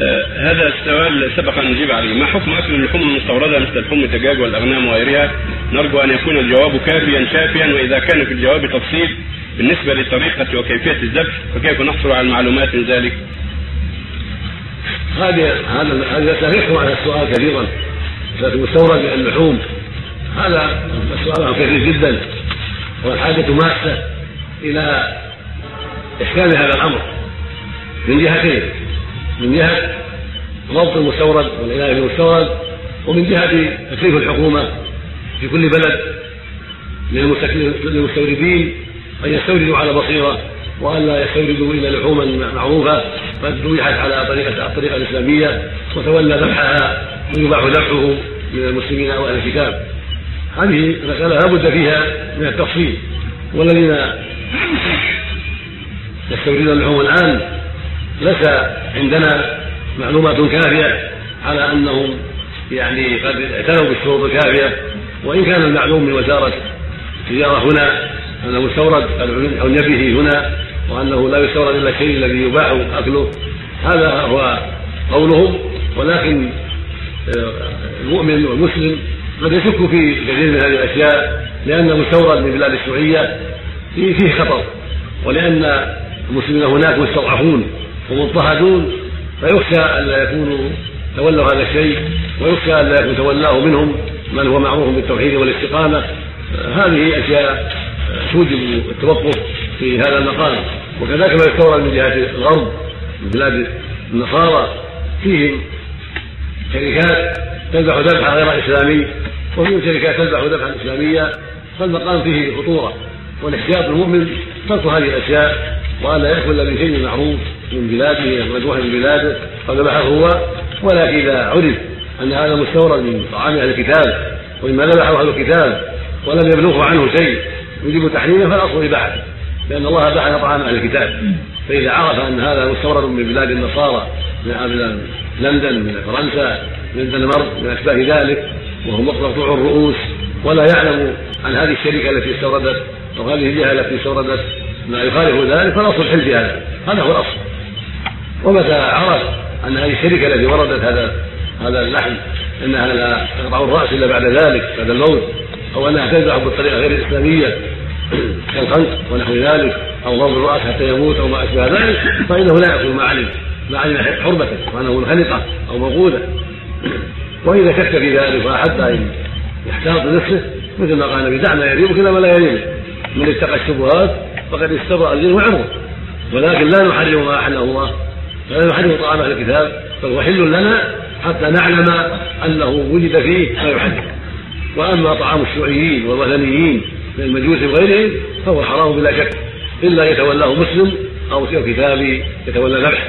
آه، هذا السؤال سبق أن نجيب عليه، ما حكم أكل اللحوم المستوردة مثل لحوم الدجاج والأغنام وغيرها؟ نرجو أن يكون الجواب كافيا شافيا وإذا كان في الجواب تفصيل بالنسبة للطريقه وكيفية الذبح فكيف نحصل على المعلومات من ذلك؟ هذا هذا يحكم على السؤال كثيرا. المستورد من اللحوم. هذا السؤال كثير جدا. والحاجة ماسة إلى إحكام هذا الأمر من جهتين. من جهة ضبط المستورد والعناية بالمستورد ومن جهة تكليف الحكومة في كل بلد للمستوردين أن يستوردوا على بصيرة وأن لا يستوردوا إلا لحوما معروفة قد ذبحت على طريقة الطريقة الإسلامية وتولى ذبحها ويباح ذبحه من المسلمين أو أهل الكتاب. هذه مسألة لا بد فيها من التفصيل والذين يستوردون اللحوم الآن ليس عندنا معلومات كافية على أنهم يعني قد اعتنوا بالشروط الكافية وإن كان المعلوم من وزارة التجارة هنا أنه مستورد أو به هنا وأنه لا يستورد إلا الشيء الذي يباح أكله هذا هو قولهم. ولكن آه، المؤمن والمسلم قد يشك في كثير من هذه الأشياء لأن المستورد من بلاد الشيوعية فيه خطر ولأن المسلمين هناك مستضعفون. ومضطهدون فيخشى الا يكونوا تولوا هذا الشيء ويخشى الا يكون تولاه منهم من هو معروف بالتوحيد والاستقامة. هذه أشياء توجب التوقف في هذا المقام. وكذلك ما يستورد من جهة الغرب من بلاد النصارى فيهم شركات تذبح ذبحا غير إسلامي وفيهم شركات تذبح ذبحا اسلاميا فالمقام فيه خطورة والإحتياط المؤمن ترك هذه الأشياء والا يأكل من شيء معروف. من بلاده مذبوح من بلاده أو ذبحه هو ولكن إذا عرف أن هذا مستورد من طعام أهل الكتاب ومما ذبحه أهل الكتاب ولم يبلغه عنه شيء يجب تحريمه فالاصل اباحته لأن الله اباح طعام أهل الكتاب. فإذا عرف أن هذا مستورد من بلاد النصارى من لندن من فرنسا من الدنمارك من أشباه ذلك وهو مقطوع الرؤوس ولا يعلم عن هذه الشركة التي استوردت أو هذه الجهة التي استوردت ما يخالف ذلك فالاصل حل هذا هذا هو الأصل. ومتى عرف أن هذه الشركة التي وردت هذا هذا اللحم انها لا تقطع الرأس إلا بعد ذلك بعد الموت أو أنها تذبح بالطريقة غير الإسلامية كالخنق ونحو ذلك أو ضرب الرأس حتى يموت أو ما أشبه ذلك فإنه لا ياكل ما علم ما علم حرمته وأنه منخنقة أو موقودة. وإذا شك في ذلك حتى إن يحتاط بنفسه مثل ما قال النبي دعنا يريبك ما لا يريبك من اتقى الشبهات فقد استبرأ الدين وعرضه. ولكن لا نحرم ما أحله الله. ولا نحرم طعام أهل الكتاب بل هو حل لنا حتى نعلم أنه وجد فيه ما يحرم وأما طعام الشيوعيين والوثنيين من المجوس وغيرهم فهو حرام بلا شك إلا يتولاه مسلم أو كتابي يتولى ذبحه